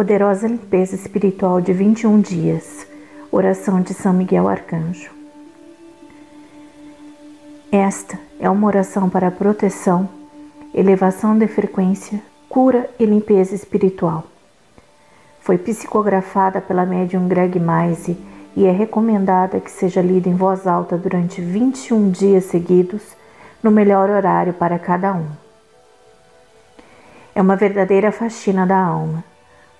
Poderosa limpeza espiritual de 21 dias. Oração de São Miguel Arcanjo. Esta é uma oração para proteção, elevação de frequência, cura e limpeza espiritual. Foi psicografada pela médium Greg Maise e é recomendada que seja lida em voz alta durante 21 dias seguidos, no melhor horário para cada um. É uma verdadeira faxina da alma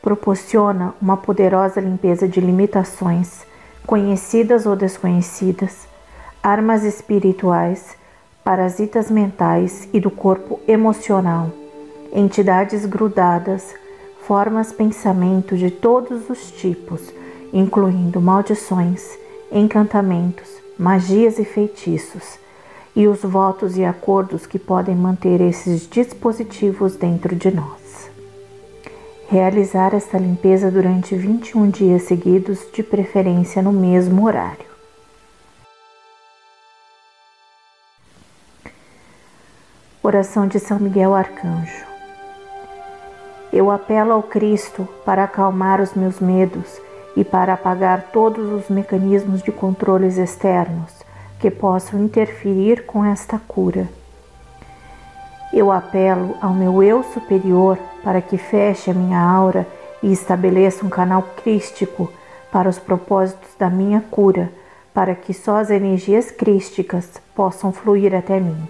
proporciona uma poderosa limpeza de limitações, conhecidas ou desconhecidas, armas espirituais, parasitas mentais e do corpo emocional, entidades grudadas, formas pensamento de todos os tipos, incluindo maldições, encantamentos, magias e feitiços, e os votos e acordos que podem manter esses dispositivos dentro de nós. Realizar esta limpeza durante 21 dias seguidos, de preferência no mesmo horário. Oração de São Miguel Arcanjo. Eu apelo ao Cristo para acalmar os meus medos e para apagar todos os mecanismos de controles externos que possam interferir com esta cura eu apelo ao meu eu superior para que feche a minha aura e estabeleça um canal crístico para os propósitos da minha cura, para que só as energias crísticas possam fluir até mim.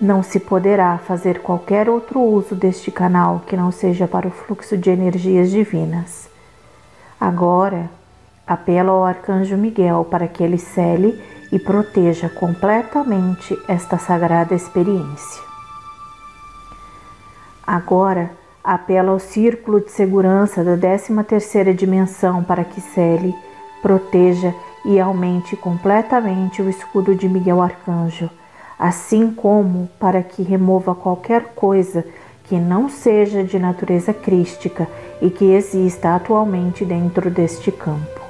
Não se poderá fazer qualquer outro uso deste canal que não seja para o fluxo de energias divinas. Agora, apelo ao arcanjo Miguel para que ele cele e proteja completamente esta sagrada experiência. Agora, apelo ao círculo de segurança da 13ª dimensão para que cele, proteja e aumente completamente o escudo de Miguel Arcanjo, assim como para que remova qualquer coisa que não seja de natureza crística e que exista atualmente dentro deste campo.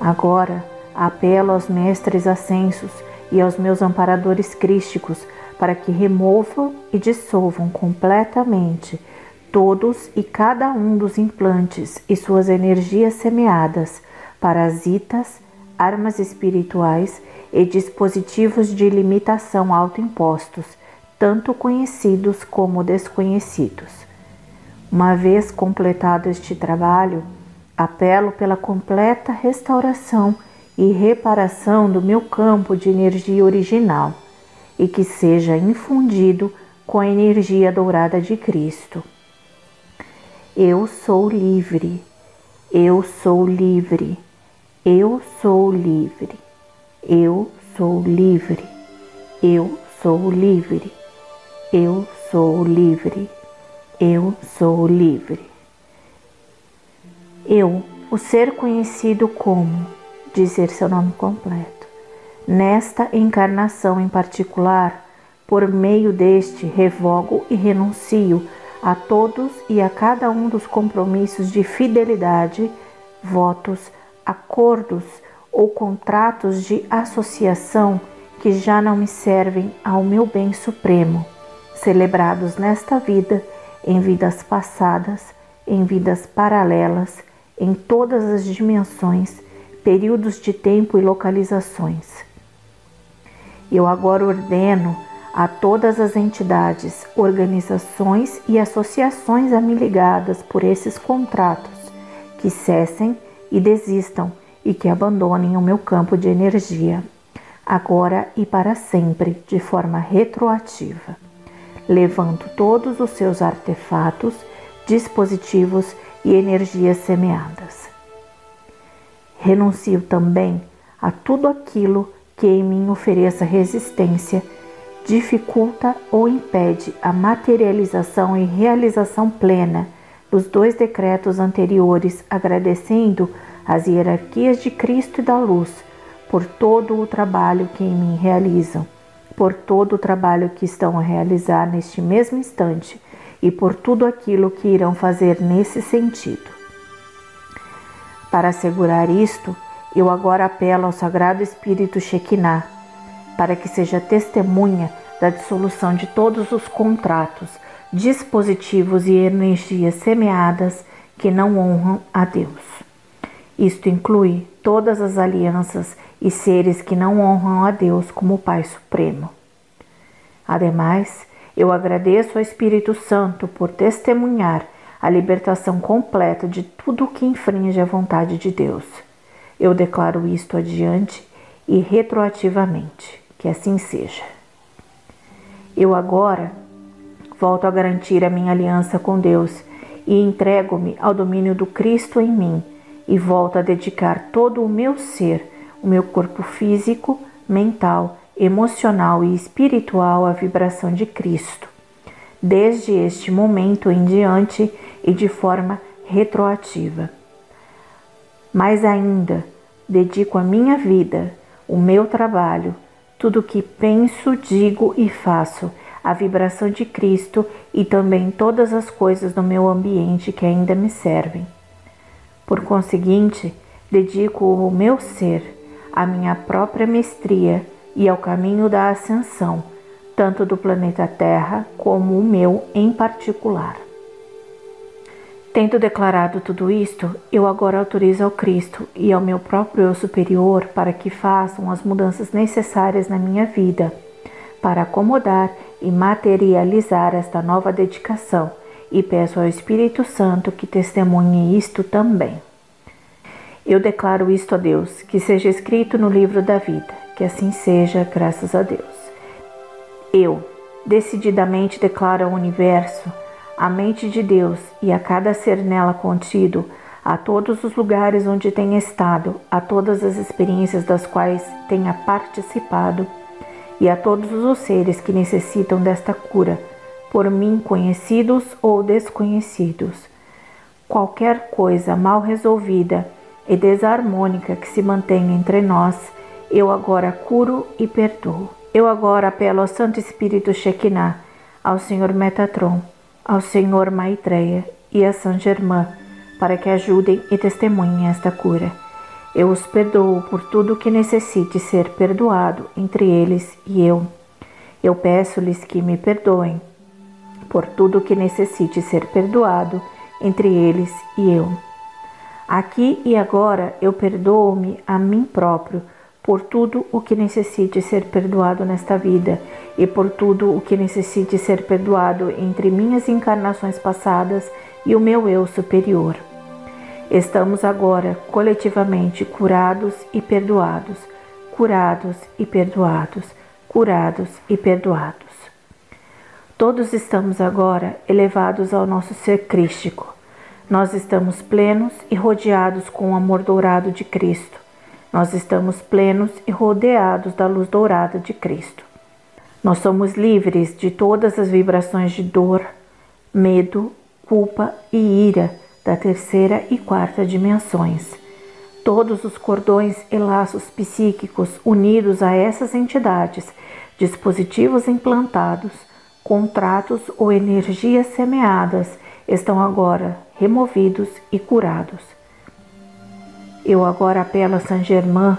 Agora, Apelo aos mestres ascensos e aos meus amparadores crísticos para que removam e dissolvam completamente todos e cada um dos implantes e suas energias semeadas, parasitas, armas espirituais e dispositivos de limitação autoimpostos, tanto conhecidos como desconhecidos. Uma vez completado este trabalho, apelo pela completa restauração e reparação do meu campo de energia original e que seja infundido com a energia dourada de Cristo. Eu sou livre, eu sou livre, eu sou livre, eu sou livre, eu sou livre, eu sou livre, eu sou livre. Eu, o ser conhecido como dizer seu nome completo. Nesta encarnação em particular, por meio deste, revogo e renuncio a todos e a cada um dos compromissos de fidelidade, votos, acordos ou contratos de associação que já não me servem ao meu bem supremo, celebrados nesta vida, em vidas passadas, em vidas paralelas, em todas as dimensões períodos de tempo e localizações. Eu agora ordeno a todas as entidades, organizações e associações a mim ligadas por esses contratos que cessem e desistam e que abandonem o meu campo de energia, agora e para sempre, de forma retroativa. Levanto todos os seus artefatos, dispositivos e energias semeadas. Renuncio também a tudo aquilo que em mim ofereça resistência, dificulta ou impede a materialização e realização plena dos dois decretos anteriores, agradecendo as hierarquias de Cristo e da luz por todo o trabalho que em mim realizam, por todo o trabalho que estão a realizar neste mesmo instante e por tudo aquilo que irão fazer nesse sentido. Para assegurar isto, eu agora apelo ao Sagrado Espírito Shekinah, para que seja testemunha da dissolução de todos os contratos, dispositivos e energias semeadas que não honram a Deus. Isto inclui todas as alianças e seres que não honram a Deus como Pai Supremo. Ademais, eu agradeço ao Espírito Santo por testemunhar a libertação completa de tudo que infringe a vontade de Deus. Eu declaro isto adiante e retroativamente. Que assim seja. Eu agora volto a garantir a minha aliança com Deus e entrego-me ao domínio do Cristo em mim e volto a dedicar todo o meu ser, o meu corpo físico, mental, emocional e espiritual à vibração de Cristo. Desde este momento em diante e de forma retroativa. Mais ainda, dedico a minha vida, o meu trabalho, tudo o que penso, digo e faço, a vibração de Cristo e também todas as coisas no meu ambiente que ainda me servem. Por conseguinte, dedico o meu ser à minha própria mestria e ao caminho da ascensão, tanto do planeta Terra como o meu em particular. Tendo declarado tudo isto, eu agora autorizo ao Cristo e ao meu próprio eu superior para que façam as mudanças necessárias na minha vida, para acomodar e materializar esta nova dedicação, e peço ao Espírito Santo que testemunhe isto também. Eu declaro isto a Deus, que seja escrito no livro da vida, que assim seja, graças a Deus. Eu, decididamente declaro ao universo a mente de Deus e a cada ser nela contido, a todos os lugares onde tenha estado, a todas as experiências das quais tenha participado e a todos os seres que necessitam desta cura, por mim conhecidos ou desconhecidos. Qualquer coisa mal resolvida e desarmônica que se mantenha entre nós, eu agora curo e perdoo. Eu agora apelo ao Santo Espírito Shekinah, ao Senhor Metatron, ao Senhor Maitreya e a São Germain para que ajudem e testemunhem esta cura. Eu os perdoo por tudo que necessite ser perdoado entre eles e eu. Eu peço-lhes que me perdoem por tudo que necessite ser perdoado entre eles e eu. Aqui e agora eu perdoo-me a mim próprio por tudo o que necessite ser perdoado nesta vida e por tudo o que necessite ser perdoado entre minhas encarnações passadas e o meu eu superior. Estamos agora coletivamente curados e perdoados, curados e perdoados, curados e perdoados. Todos estamos agora elevados ao nosso ser crístico. Nós estamos plenos e rodeados com o amor dourado de Cristo. Nós estamos plenos e rodeados da luz dourada de Cristo. Nós somos livres de todas as vibrações de dor, medo, culpa e ira da terceira e quarta dimensões. Todos os cordões e laços psíquicos unidos a essas entidades, dispositivos implantados, contratos ou energias semeadas estão agora removidos e curados. Eu agora apelo a Saint Germain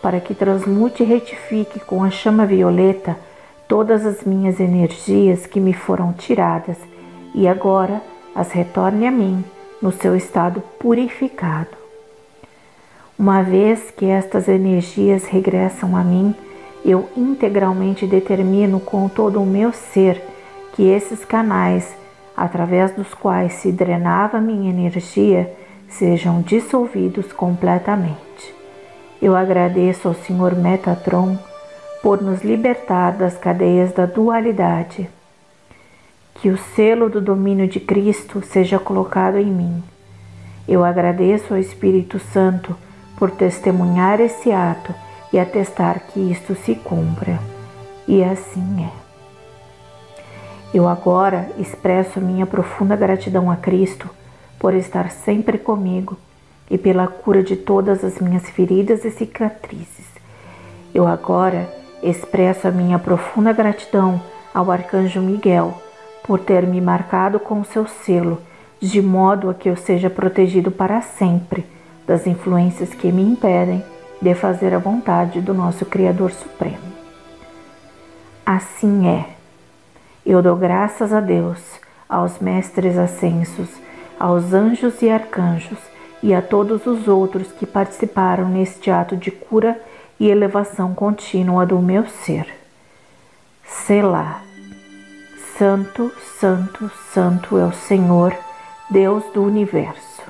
para que transmute e retifique com a chama violeta todas as minhas energias que me foram tiradas e agora as retorne a mim no seu estado purificado. Uma vez que estas energias regressam a mim, eu integralmente determino com todo o meu ser que esses canais, através dos quais se drenava minha energia, sejam dissolvidos completamente. Eu agradeço ao Senhor Metatron por nos libertar das cadeias da dualidade. Que o selo do domínio de Cristo seja colocado em mim. Eu agradeço ao Espírito Santo por testemunhar esse ato e atestar que isto se cumpra. E assim é. Eu agora expresso minha profunda gratidão a Cristo por estar sempre comigo e pela cura de todas as minhas feridas e cicatrizes. Eu agora expresso a minha profunda gratidão ao Arcanjo Miguel por ter me marcado com seu selo, de modo a que eu seja protegido para sempre das influências que me impedem de fazer a vontade do nosso Criador Supremo. Assim é. Eu dou graças a Deus aos mestres ascensos, aos anjos e arcanjos e a todos os outros que participaram neste ato de cura e elevação contínua do meu ser. Selá. Santo, Santo, Santo é o Senhor, Deus do universo.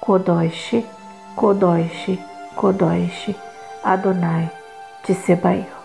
Kodoshi, Kodoshi, Kodoshi, Adonai de Sebaio.